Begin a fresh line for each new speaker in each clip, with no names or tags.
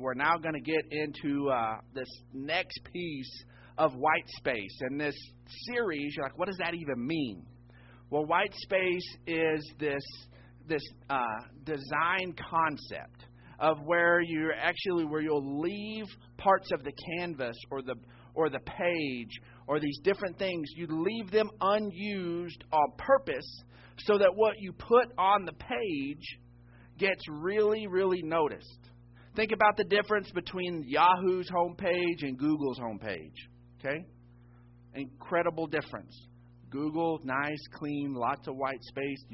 we're now going to get into uh, this next piece of white space. And this series, you're like, what does that even mean? Well, white space is this this uh, design concept of where you're actually where you'll leave parts of the canvas or the or the page or these different things you leave them unused on purpose so that what you put on the page gets really really noticed think about the difference between yahoo's homepage and google's homepage okay incredible difference Google, nice, clean, lots of white space.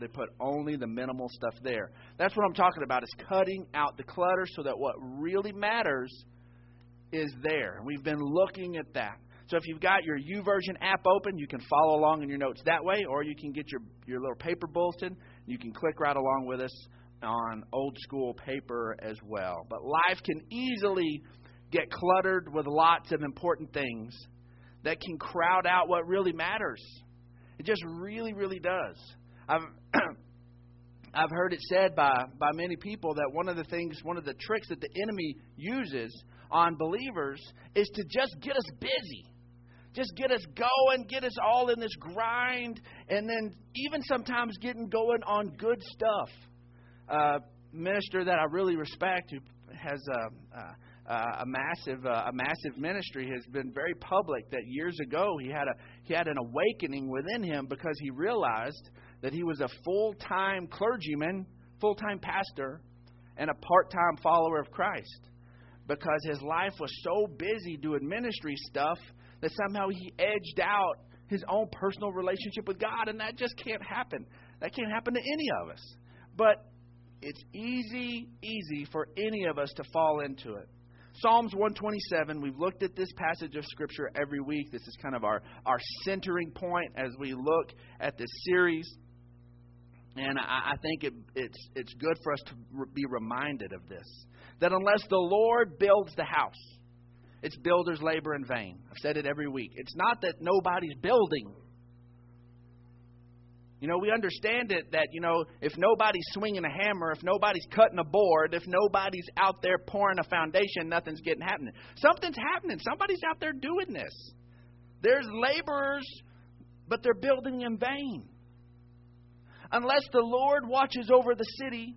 they put only the minimal stuff there. That's what I'm talking about is cutting out the clutter so that what really matters is there. We've been looking at that. So if you've got your YouVersion app open, you can follow along in your notes that way, or you can get your, your little paper bulletin. You can click right along with us on old school paper as well. But life can easily get cluttered with lots of important things that can crowd out what really matters. It just really, really does. I've I've heard it said by by many people that one of the things, one of the tricks that the enemy uses on believers is to just get us busy. Just get us going, get us all in this grind, and then even sometimes getting going on good stuff. Uh, minister that I really respect, who has a, a a massive uh, a massive ministry has been very public that years ago he had a he had an awakening within him because he realized that he was a full-time clergyman, full-time pastor and a part-time follower of Christ because his life was so busy doing ministry stuff that somehow he edged out his own personal relationship with God and that just can't happen. That can't happen to any of us. But it's easy, easy for any of us to fall into it. Psalms 127, we've looked at this passage of Scripture every week. This is kind of our, our centering point as we look at this series. And I, I think it, it's, it's good for us to be reminded of this that unless the Lord builds the house, it's builders' labor in vain. I've said it every week. It's not that nobody's building, you know, we understand it that, you know, if nobody's swinging a hammer, if nobody's cutting a board, if nobody's out there pouring a foundation, nothing's getting happening. Something's happening. Somebody's out there doing this. There's laborers, but they're building in vain. Unless the Lord watches over the city,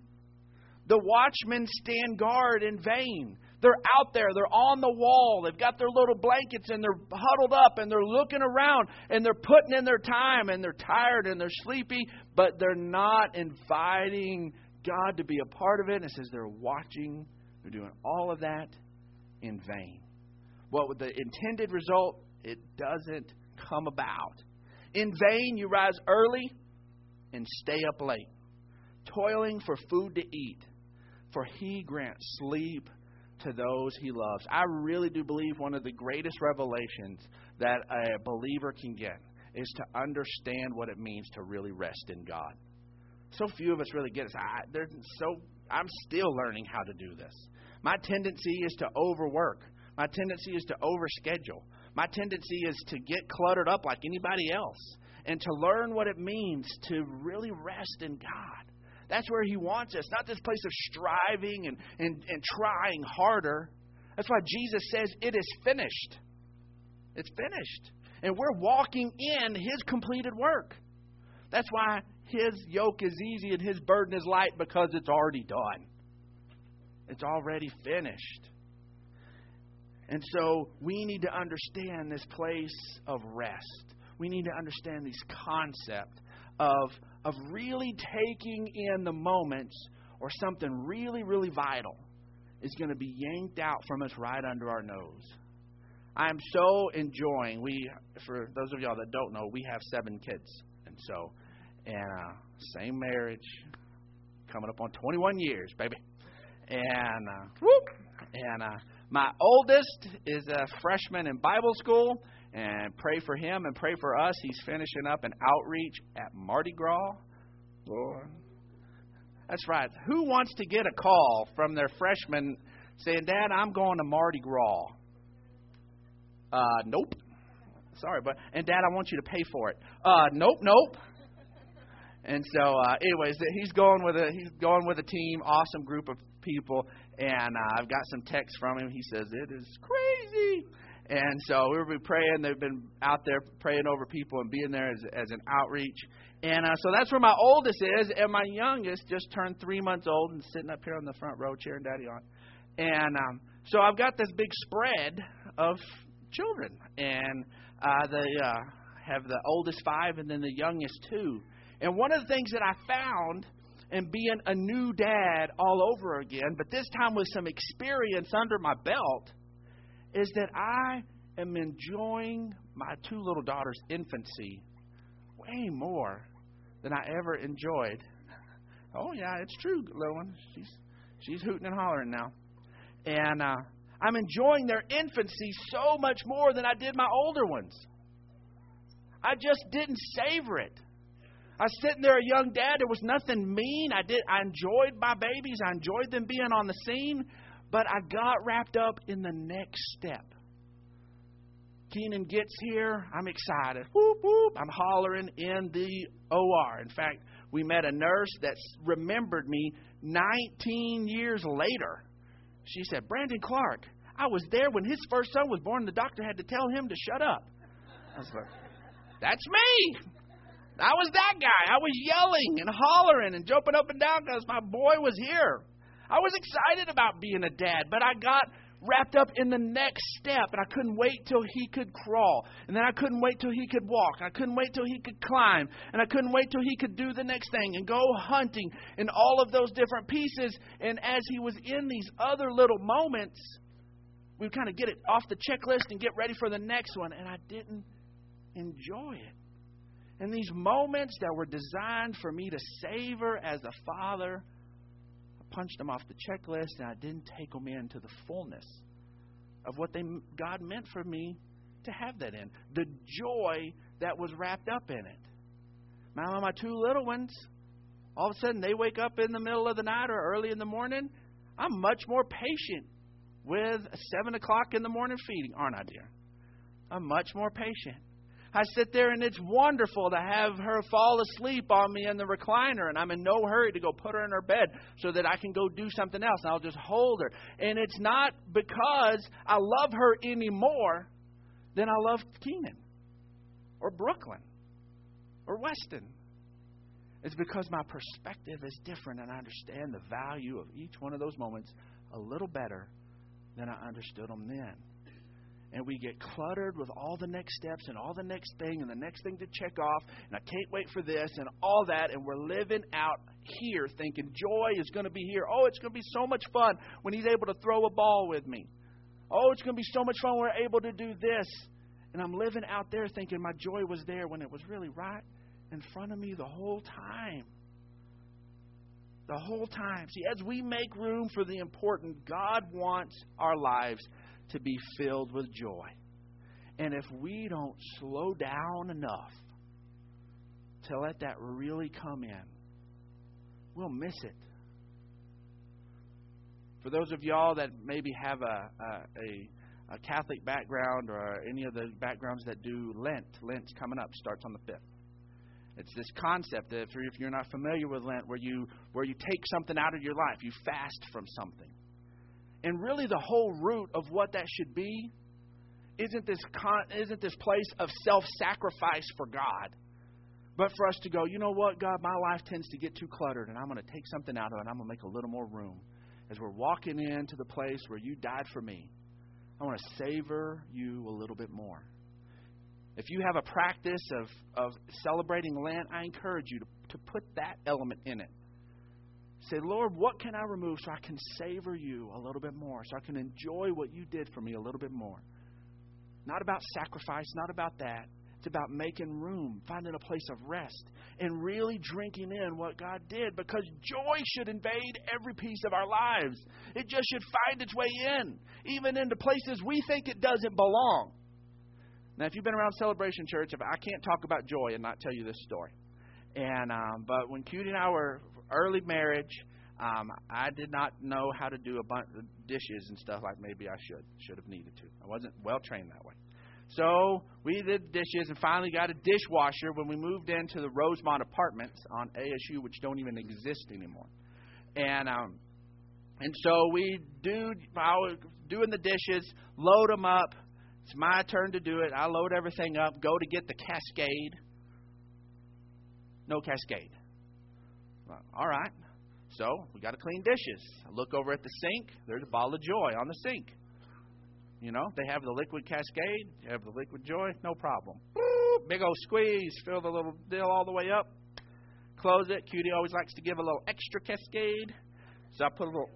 the watchmen stand guard in vain. They're out there, they're on the wall, they've got their little blankets and they're huddled up and they're looking around and they're putting in their time and they're tired and they're sleepy, but they're not inviting God to be a part of it. And it says they're watching, they're doing all of that in vain. What well, the intended result? It doesn't come about. In vain, you rise early and stay up late, toiling for food to eat, for he grants sleep to those he loves. I really do believe one of the greatest revelations that a believer can get is to understand what it means to really rest in God. So few of us really get it. I, so I'm still learning how to do this. My tendency is to overwork. My tendency is to overschedule. My tendency is to get cluttered up like anybody else and to learn what it means to really rest in God. That's where He wants us, not this place of striving and, and, and trying harder. That's why Jesus says, It is finished. It's finished. And we're walking in His completed work. That's why His yoke is easy and His burden is light because it's already done. It's already finished. And so we need to understand this place of rest. We need to understand this concept of of really taking in the moments or something really, really vital is going to be yanked out from us right under our nose. I'm so enjoying. We, for those of y'all that don't know, we have seven kids, and so, and uh, same marriage, coming up on 21 years, baby, and uh, whoop, and uh, my oldest is a freshman in Bible school, and pray for him and pray for us. He's finishing up an outreach at Mardi Gras. Lord. That's right. Who wants to get a call from their freshman saying, Dad, I'm going to Mardi Gras? Uh, nope. Sorry, but and Dad, I want you to pay for it. Uh, nope, nope. And so, uh, anyways, he's going with a he's going with a team, awesome group of people, and uh, I've got some text from him. He says it is crazy. And so we'll be praying. They've been out there praying over people and being there as, as an outreach. And uh, so that's where my oldest is, and my youngest just turned three months old and sitting up here on the front row cheering Daddy on. And um, so I've got this big spread of children, and uh, they uh, have the oldest five and then the youngest two. And one of the things that I found in being a new dad all over again, but this time with some experience under my belt, is that I am enjoying my two little daughters' infancy way more than I ever enjoyed. Oh yeah, it's true, little one. She's she's hooting and hollering now, and uh, I'm enjoying their infancy so much more than I did my older ones. I just didn't savor it. I was sitting there, a young dad. There was nothing mean. I did. I enjoyed my babies. I enjoyed them being on the scene. But I got wrapped up in the next step. Keenan gets here. I'm excited. Whoop, whoop. I'm hollering in the OR. In fact, we met a nurse that remembered me 19 years later. She said, Brandon Clark, I was there when his first son was born. The doctor had to tell him to shut up. I was like, that's me. I was that guy. I was yelling and hollering and jumping up and down because my boy was here. I was excited about being a dad, but I got wrapped up in the next step and I couldn't wait till he could crawl. And then I couldn't wait till he could walk. I couldn't wait till he could climb. And I couldn't wait till he could do the next thing and go hunting and all of those different pieces. And as he was in these other little moments, we kind of get it off the checklist and get ready for the next one. And I didn't enjoy it. And these moments that were designed for me to savor as a father, I punched them off the checklist and I didn't take them into the fullness of what they, God meant for me to have that in. The joy that was wrapped up in it. Now, my two little ones, all of a sudden they wake up in the middle of the night or early in the morning. I'm much more patient with a 7 o'clock in the morning feeding, aren't I, dear? I'm much more patient. I sit there and it's wonderful to have her fall asleep on me in the recliner, and I'm in no hurry to go put her in her bed so that I can go do something else, I'll just hold her. And it's not because I love her any more than I love Keenan or Brooklyn or Weston. It's because my perspective is different, and I understand the value of each one of those moments a little better than I understood them then and we get cluttered with all the next steps and all the next thing and the next thing to check off and I can't wait for this and all that and we're living out here thinking joy is going to be here. Oh, it's going to be so much fun when he's able to throw a ball with me. Oh, it's going to be so much fun when we're able to do this. And I'm living out there thinking my joy was there when it was really right in front of me the whole time. The whole time. See, as we make room for the important, God wants our lives to be filled with joy. And if we don't slow down enough to let that really come in, we'll miss it. For those of y'all that maybe have a, a, a Catholic background or any of the backgrounds that do Lent, Lent's coming up, starts on the 5th. It's this concept that if you're not familiar with Lent, where you where you take something out of your life, you fast from something. And really, the whole root of what that should be isn't this, con- isn't this place of self sacrifice for God, but for us to go, you know what, God, my life tends to get too cluttered, and I'm going to take something out of it, and I'm going to make a little more room. As we're walking into the place where you died for me, I want to savor you a little bit more. If you have a practice of, of celebrating Lent, I encourage you to, to put that element in it. Say, Lord, what can I remove so I can savor you a little bit more, so I can enjoy what you did for me a little bit more? Not about sacrifice, not about that. It's about making room, finding a place of rest, and really drinking in what God did because joy should invade every piece of our lives. It just should find its way in, even into places we think it doesn't belong. Now, if you've been around Celebration Church, I can't talk about joy and not tell you this story. And um, but when Cutie and I were early marriage, um, I did not know how to do a bunch of dishes and stuff like maybe I should should have needed to. I wasn't well trained that way. So we did dishes and finally got a dishwasher when we moved into the Rosemont apartments on ASU, which don't even exist anymore. And um, And so we do, I was doing the dishes, load them up. It's my turn to do it. I load everything up, go to get the cascade. No cascade. Uh, all right. So we got to clean dishes. I look over at the sink. There's a bottle of joy on the sink. You know, they have the liquid cascade. You have the liquid joy. No problem. Big old squeeze. Fill the little deal all the way up. Close it. Cutie always likes to give a little extra cascade. So I put a little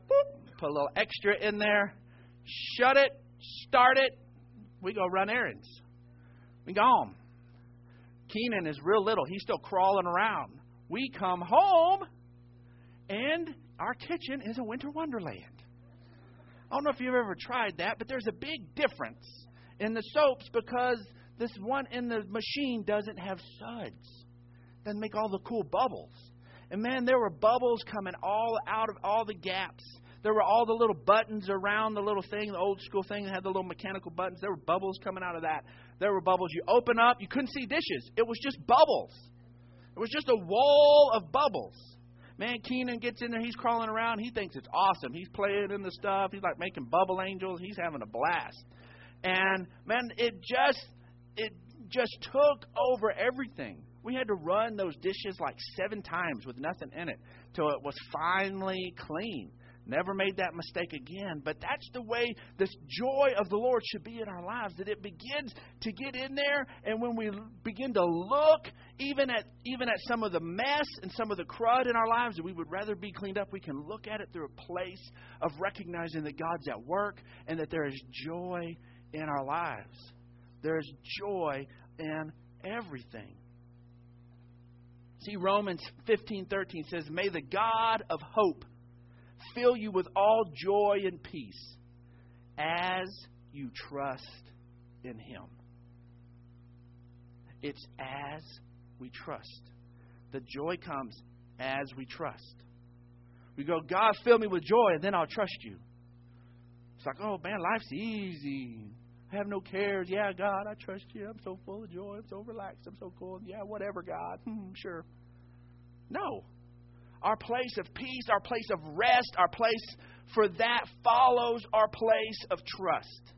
put a little extra in there. Shut it. Start it. We go run errands. We go home. Keenan is real little. He's still crawling around. We come home and our kitchen is a winter wonderland. I don't know if you've ever tried that, but there's a big difference in the soaps because this one in the machine doesn't have suds, doesn't make all the cool bubbles. And man, there were bubbles coming all out of all the gaps. There were all the little buttons around the little thing, the old school thing that had the little mechanical buttons. There were bubbles coming out of that. There were bubbles. You open up, you couldn't see dishes. It was just bubbles. It was just a wall of bubbles. Man, Keenan gets in there. He's crawling around. He thinks it's awesome. He's playing in the stuff. He's like making bubble angels. He's having a blast. And man, it just it just took over everything. We had to run those dishes like seven times with nothing in it till it was finally clean. Never made that mistake again. But that's the way this joy of the Lord should be in our lives. That it begins to get in there, and when we begin to look even at even at some of the mess and some of the crud in our lives that we would rather be cleaned up, we can look at it through a place of recognizing that God's at work and that there is joy in our lives. There is joy in everything. See, Romans 15:13 says, "May the God of hope fill you with all joy and peace as you trust in Him. It's as we trust. The joy comes as we trust. We go, God, fill me with joy, and then I'll trust you. It's like, oh man, life's easy. I have no cares. Yeah, God, I trust you. I'm so full of joy. I'm so relaxed. I'm so cool. Yeah, whatever, God. Hmm, sure. No our place of peace, our place of rest, our place for that follows our place of trust.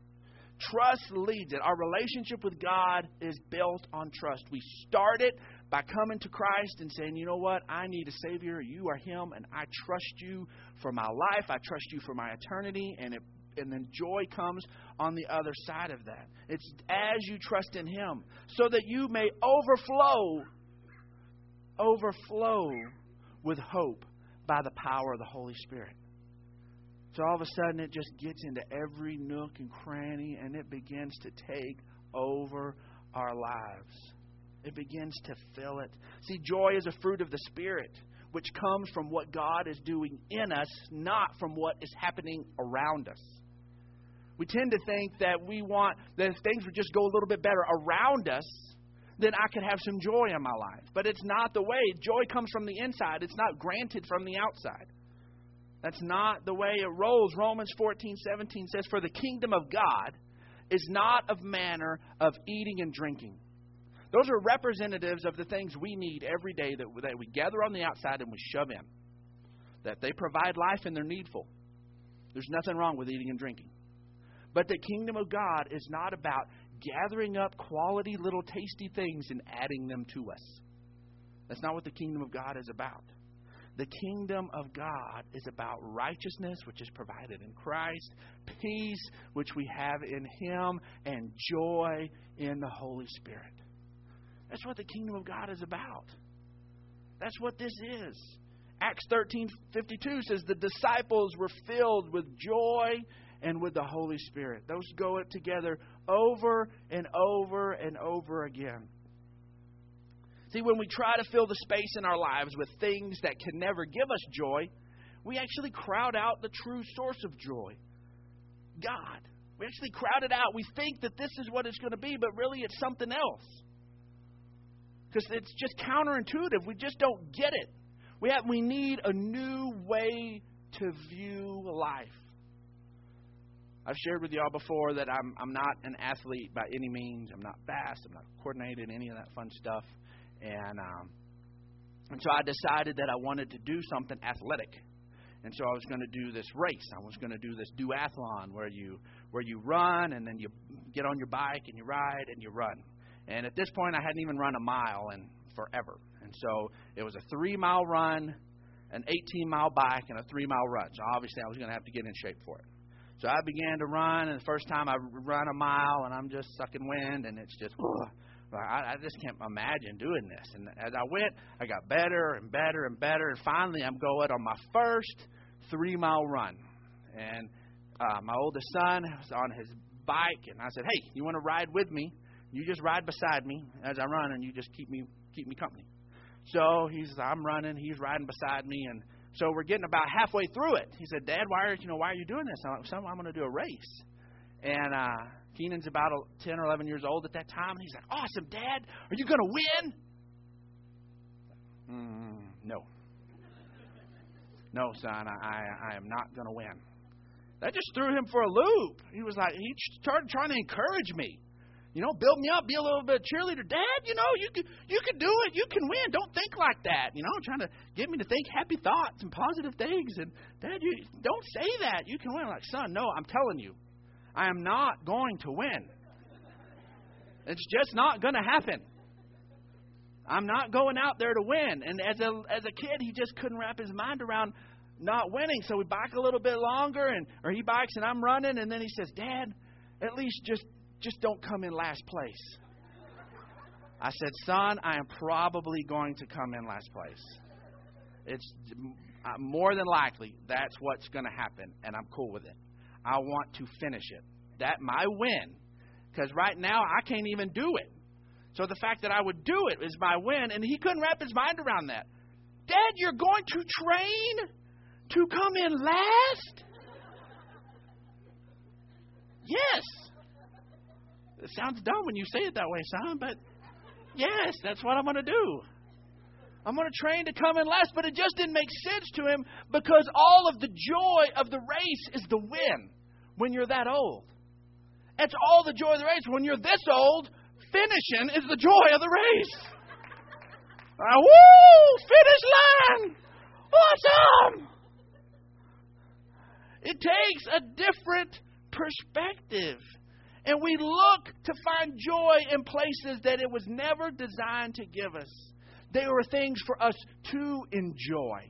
Trust leads it. Our relationship with God is built on trust. We start it by coming to Christ and saying, you know what? I need a Savior. You are Him, and I trust you for my life. I trust you for my eternity. And it and then joy comes on the other side of that. It's as you trust in Him, so that you may overflow, overflow with hope by the power of the Holy Spirit. So all of a sudden, it just gets into every nook and cranny and it begins to take over our lives. It begins to fill it. See, joy is a fruit of the Spirit, which comes from what God is doing in us, not from what is happening around us. We tend to think that we want that if things would just go a little bit better around us, then I could have some joy in my life. But it's not the way. Joy comes from the inside, it's not granted from the outside. That's not the way it rolls. Romans 14, 17 says, For the kingdom of God is not of manner of eating and drinking. Those are representatives of the things we need every day that, that we gather on the outside and we shove in. That they provide life and they're needful. There's nothing wrong with eating and drinking. But the kingdom of God is not about gathering up quality little tasty things and adding them to us. That's not what the kingdom of God is about. The kingdom of God is about righteousness, which is provided in Christ, peace, which we have in Him, and joy in the Holy Spirit. That's what the kingdom of God is about. That's what this is. Acts 13:52 says the disciples were filled with joy and with the Holy Spirit. Those go together over and over and over again. See, when we try to fill the space in our lives with things that can never give us joy, we actually crowd out the true source of joy God. We actually crowd it out. We think that this is what it's going to be, but really it's something else. Because it's just counterintuitive. We just don't get it. We, have, we need a new way to view life. I've shared with y'all before that I'm I'm not an athlete by any means. I'm not fast. I'm not coordinated. Any of that fun stuff. And um, and so I decided that I wanted to do something athletic. And so I was going to do this race. I was going to do this duathlon where you where you run and then you get on your bike and you ride and you run. And at this point, I hadn't even run a mile in forever. And so it was a three mile run, an 18 mile bike, and a three mile run. So obviously, I was going to have to get in shape for it. So I began to run, and the first time I run a mile, and I'm just sucking wind, and it's just, ugh, I, I just can't imagine doing this. And as I went, I got better and better and better, and finally, I'm going on my first three mile run. And uh, my oldest son was on his bike, and I said, "Hey, you want to ride with me? You just ride beside me as I run, and you just keep me keep me company." So he's I'm running, he's riding beside me, and so we're getting about halfway through it. He said, "Dad, why are you know why are you doing this?" I'm like, "Son, I'm going to do a race." And uh, Keenan's about 10 or 11 years old at that time, and he's like, "Awesome, Dad! Are you going to win?" Mm, no, no, son, I, I, I am not going to win. That just threw him for a loop. He was like, he started trying to encourage me. You know, build me up, be a little bit of cheerleader. Dad, you know, you can you can do it. You can win. Don't think like that. You know, trying to get me to think happy thoughts and positive things. And Dad, you don't say that. You can win. Like, son, no, I'm telling you, I am not going to win. It's just not going to happen. I'm not going out there to win. And as a as a kid, he just couldn't wrap his mind around not winning. So we bike a little bit longer, and or he bikes and I'm running, and then he says, "Dad, at least just just don't come in last place." I said, "Son, I am probably going to come in last place. It's uh, more than likely that's what's going to happen, and I'm cool with it. I want to finish it. That my win, because right now I can't even do it." So the fact that I would do it is my win, and he couldn't wrap his mind around that. Dad, you're going to train to come in last? Yes. It sounds dumb when you say it that way, son, but yes, that's what I'm going to do. I'm going to train to come in last, but it just didn't make sense to him because all of the joy of the race is the win when you're that old. It's all the joy of the race. When you're this old, finishing is the joy of the race. Uh, woo! Finish line! Awesome! It takes a different perspective. And we look to find joy in places that it was never designed to give us. They were things for us to enjoy.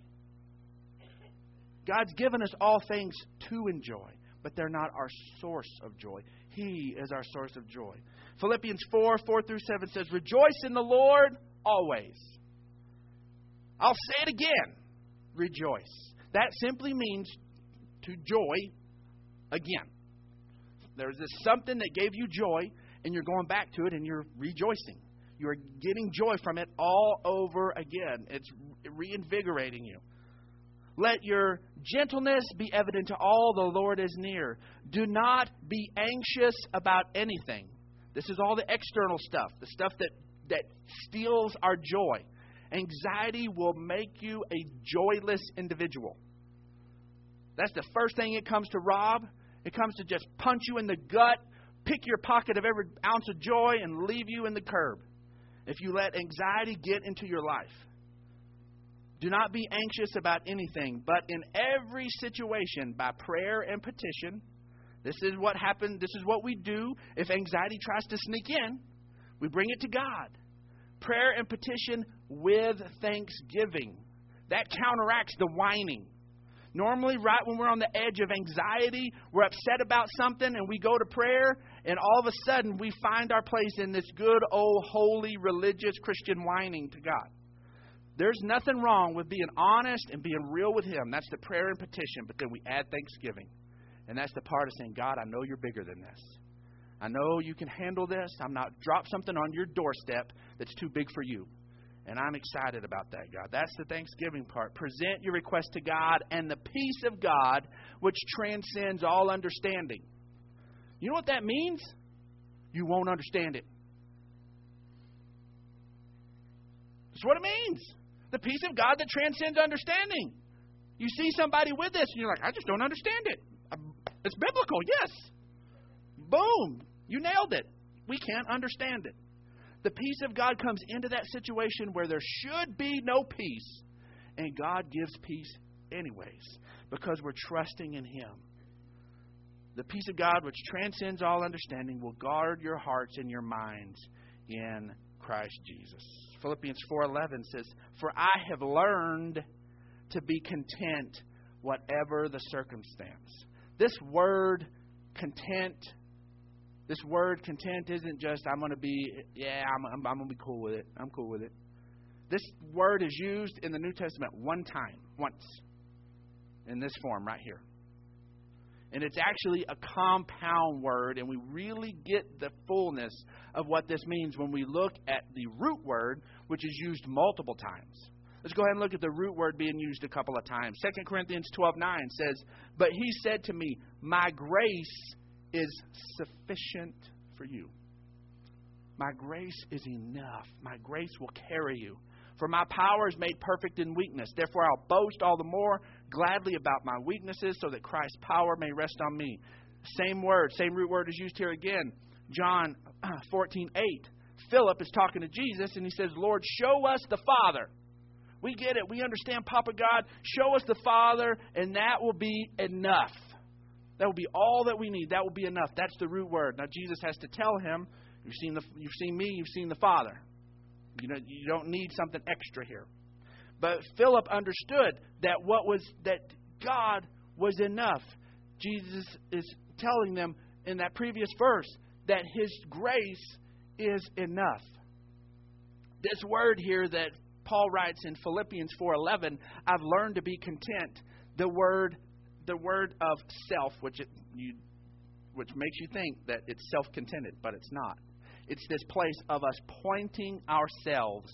God's given us all things to enjoy, but they're not our source of joy. He is our source of joy. Philippians 4 4 through 7 says, Rejoice in the Lord always. I'll say it again rejoice. That simply means to joy again. There's this something that gave you joy, and you're going back to it and you're rejoicing. You're getting joy from it all over again. It's reinvigorating you. Let your gentleness be evident to all, the Lord is near. Do not be anxious about anything. This is all the external stuff, the stuff that, that steals our joy. Anxiety will make you a joyless individual. That's the first thing it comes to rob. It comes to just punch you in the gut, pick your pocket of every ounce of joy, and leave you in the curb if you let anxiety get into your life. Do not be anxious about anything, but in every situation, by prayer and petition, this is what happened. This is what we do if anxiety tries to sneak in. We bring it to God. Prayer and petition with thanksgiving. That counteracts the whining. Normally, right when we're on the edge of anxiety, we're upset about something and we go to prayer, and all of a sudden we find our place in this good, old, holy, religious Christian whining to God. There's nothing wrong with being honest and being real with Him. That's the prayer and petition, but then we add thanksgiving. And that's the part of saying, God, I know you're bigger than this. I know you can handle this. I'm not drop something on your doorstep that's too big for you. And I'm excited about that, God. That's the Thanksgiving part. Present your request to God, and the peace of God, which transcends all understanding. You know what that means? You won't understand it. That's what it means. The peace of God that transcends understanding. You see somebody with this, and you're like, I just don't understand it. Um, it's biblical, yes. Boom. You nailed it. We can't understand it. The peace of God comes into that situation where there should be no peace, and God gives peace anyways because we're trusting in Him. The peace of God, which transcends all understanding, will guard your hearts and your minds in Christ Jesus. Philippians 4:11 says, "For I have learned to be content whatever the circumstance." This word content this word content isn't just I'm going to be yeah, I'm I'm, I'm going to be cool with it. I'm cool with it. This word is used in the New Testament one time, once in this form right here. And it's actually a compound word, and we really get the fullness of what this means when we look at the root word, which is used multiple times. Let's go ahead and look at the root word being used a couple of times. 2 Corinthians 12 9 says, But he said to me, My grace is sufficient for you. My grace is enough. My grace will carry you. For my power is made perfect in weakness. Therefore, I'll boast all the more gladly about my weaknesses, so that Christ's power may rest on me. Same word, same root word is used here again. John 14, 8. Philip is talking to Jesus, and he says, Lord, show us the Father. We get it. We understand, Papa God. Show us the Father, and that will be enough. That will be all that we need. That will be enough. That's the root word. Now, Jesus has to tell him, You've seen, the, you've seen me, you've seen the Father. You, know, you don't need something extra here. But Philip understood that what was that God was enough. Jesus is telling them in that previous verse that his grace is enough. This word here that Paul writes in Philippians 4:11, I've learned to be content. The word the word of self, which it, you which makes you think that it's self-contented, but it's not. It's this place of us pointing ourselves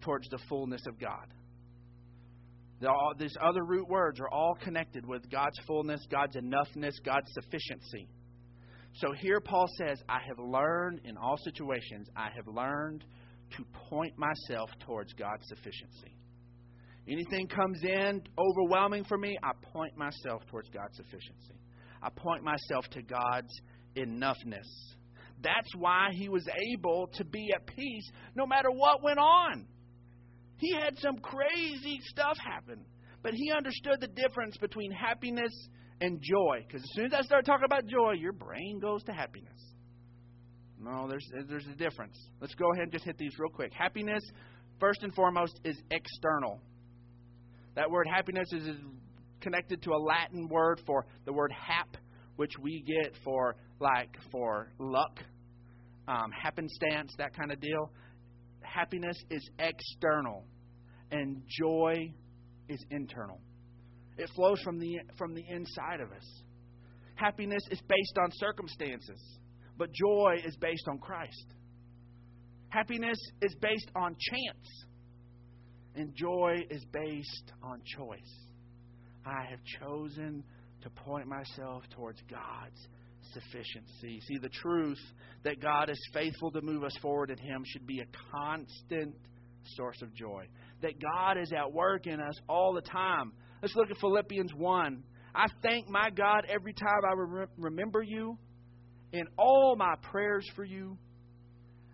towards the fullness of God. All, these other root words are all connected with God's fullness, God's enoughness, God's sufficiency. So here Paul says, I have learned in all situations, I have learned to point myself towards God's sufficiency. Anything comes in overwhelming for me, I point myself towards God's sufficiency. I point myself to God's enoughness. That's why he was able to be at peace no matter what went on. He had some crazy stuff happen, but he understood the difference between happiness and joy. Because as soon as I start talking about joy, your brain goes to happiness. No, there's there's a difference. Let's go ahead and just hit these real quick. Happiness, first and foremost, is external. That word happiness is connected to a Latin word for the word hap, which we get for like for luck, um, happenstance, that kind of deal. Happiness is external, and joy is internal. It flows from the from the inside of us. Happiness is based on circumstances, but joy is based on Christ. Happiness is based on chance, and joy is based on choice. I have chosen to point myself towards God's sufficiency. See, the truth that God is faithful to move us forward in Him should be a constant source of joy. That God is at work in us all the time. Let's look at Philippians 1. I thank my God every time I re- remember you. In all my prayers for you,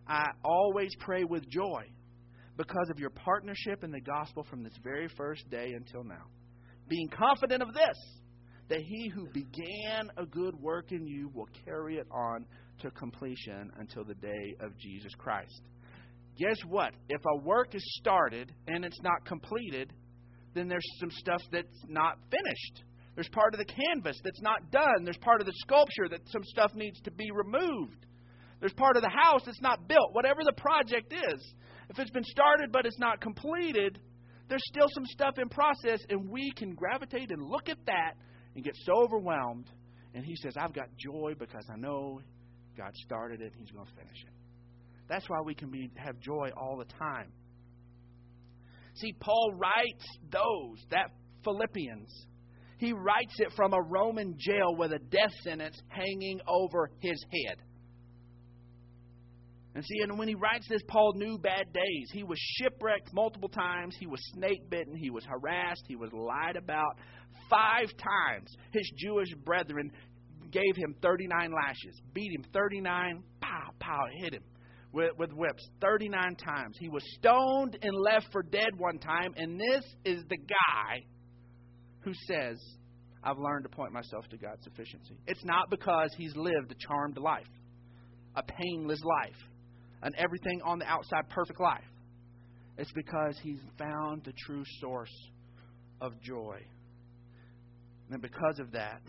I always pray with joy because of your partnership in the gospel from this very first day until now. Being confident of this, that he who began a good work in you will carry it on to completion until the day of Jesus Christ. Guess what? If a work is started and it's not completed, then there's some stuff that's not finished. There's part of the canvas that's not done. There's part of the sculpture that some stuff needs to be removed. There's part of the house that's not built. Whatever the project is, if it's been started but it's not completed, there's still some stuff in process, and we can gravitate and look at that and get so overwhelmed. And he says, I've got joy because I know God started it, He's going to finish it. That's why we can be, have joy all the time. See, Paul writes those, that Philippians, he writes it from a Roman jail with a death sentence hanging over his head. And see, and when he writes this, Paul knew bad days. He was shipwrecked multiple times. He was snake bitten. He was harassed. He was lied about. Five times his Jewish brethren gave him 39 lashes, beat him 39, pow, pow, hit him with, with whips 39 times. He was stoned and left for dead one time, and this is the guy who says, I've learned to point myself to God's sufficiency. It's not because he's lived a charmed life, a painless life, an everything on the outside perfect life. It's because he's found the true source of joy. And because of that,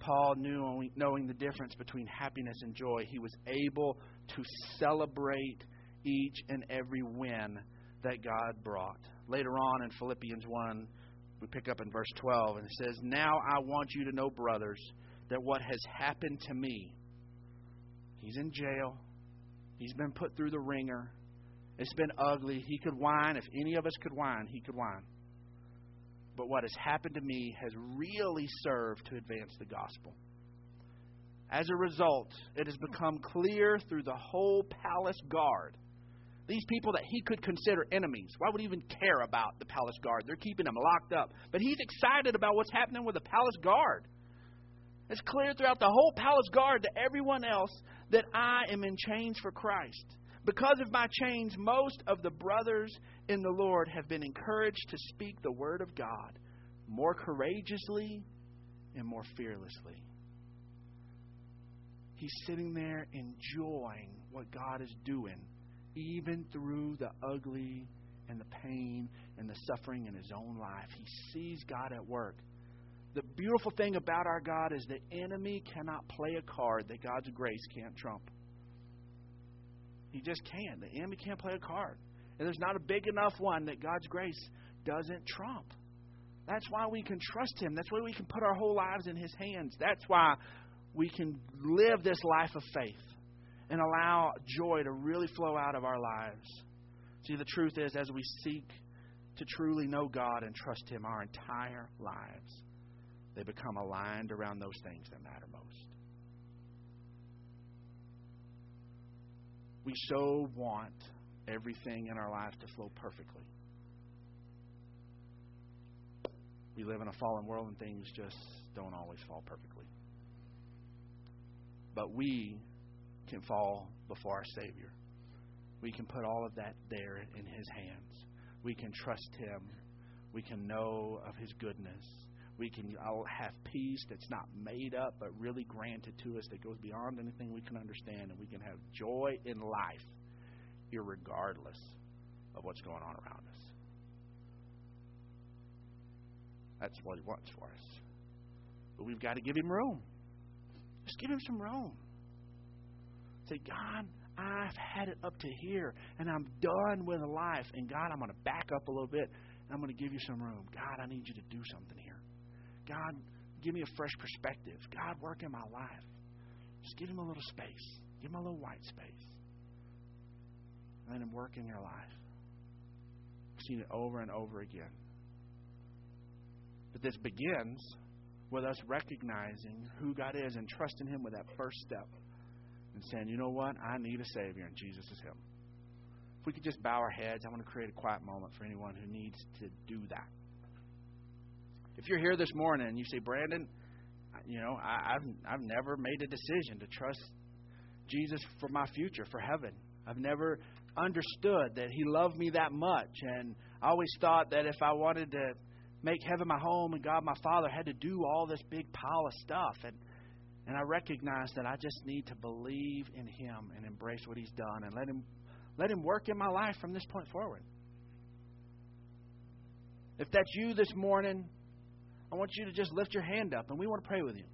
Paul knew, knowing the difference between happiness and joy, he was able to celebrate each and every win that God brought. Later on in Philippians 1, we pick up in verse 12, and it says, Now I want you to know, brothers, that what has happened to me, he's in jail, he's been put through the ringer, it's been ugly. He could whine. If any of us could whine, he could whine. But what has happened to me has really served to advance the gospel. As a result, it has become clear through the whole palace guard. These people that he could consider enemies. Why would he even care about the palace guard? They're keeping him locked up. But he's excited about what's happening with the palace guard. It's clear throughout the whole palace guard to everyone else that I am in chains for Christ. Because of my chains, most of the brothers in the Lord have been encouraged to speak the word of God more courageously and more fearlessly. He's sitting there enjoying what God is doing, even through the ugly and the pain and the suffering in his own life. He sees God at work. The beautiful thing about our God is the enemy cannot play a card that God's grace can't trump. He just can't. The enemy can't play a card. And there's not a big enough one that God's grace doesn't trump. That's why we can trust Him. That's why we can put our whole lives in His hands. That's why we can live this life of faith and allow joy to really flow out of our lives. See, the truth is, as we seek to truly know God and trust Him our entire lives, they become aligned around those things that matter most. We so want everything in our life to flow perfectly. We live in a fallen world and things just don't always fall perfectly. But we can fall before our Savior. We can put all of that there in His hands. We can trust Him. We can know of His goodness we can all have peace that's not made up but really granted to us that goes beyond anything we can understand and we can have joy in life regardless of what's going on around us. That's what he wants for us. But we've got to give him room. Just give him some room. Say god i've had it up to here and i'm done with life and god i'm going to back up a little bit and i'm going to give you some room. God i need you to do something here God, give me a fresh perspective. God, work in my life. Just give him a little space. Give him a little white space. Let him work in your life. I've seen it over and over again. But this begins with us recognizing who God is and trusting Him with that first step and saying, you know what? I need a Savior, and Jesus is Him. If we could just bow our heads, I want to create a quiet moment for anyone who needs to do that. If you're here this morning and you say, Brandon, you know, I, I've I've never made a decision to trust Jesus for my future, for heaven. I've never understood that He loved me that much, and I always thought that if I wanted to make heaven my home and God my Father, I had to do all this big pile of stuff, and and I recognize that I just need to believe in Him and embrace what He's done, and let Him let Him work in my life from this point forward. If that's you this morning, I want you to just lift your hand up and we want to pray with you.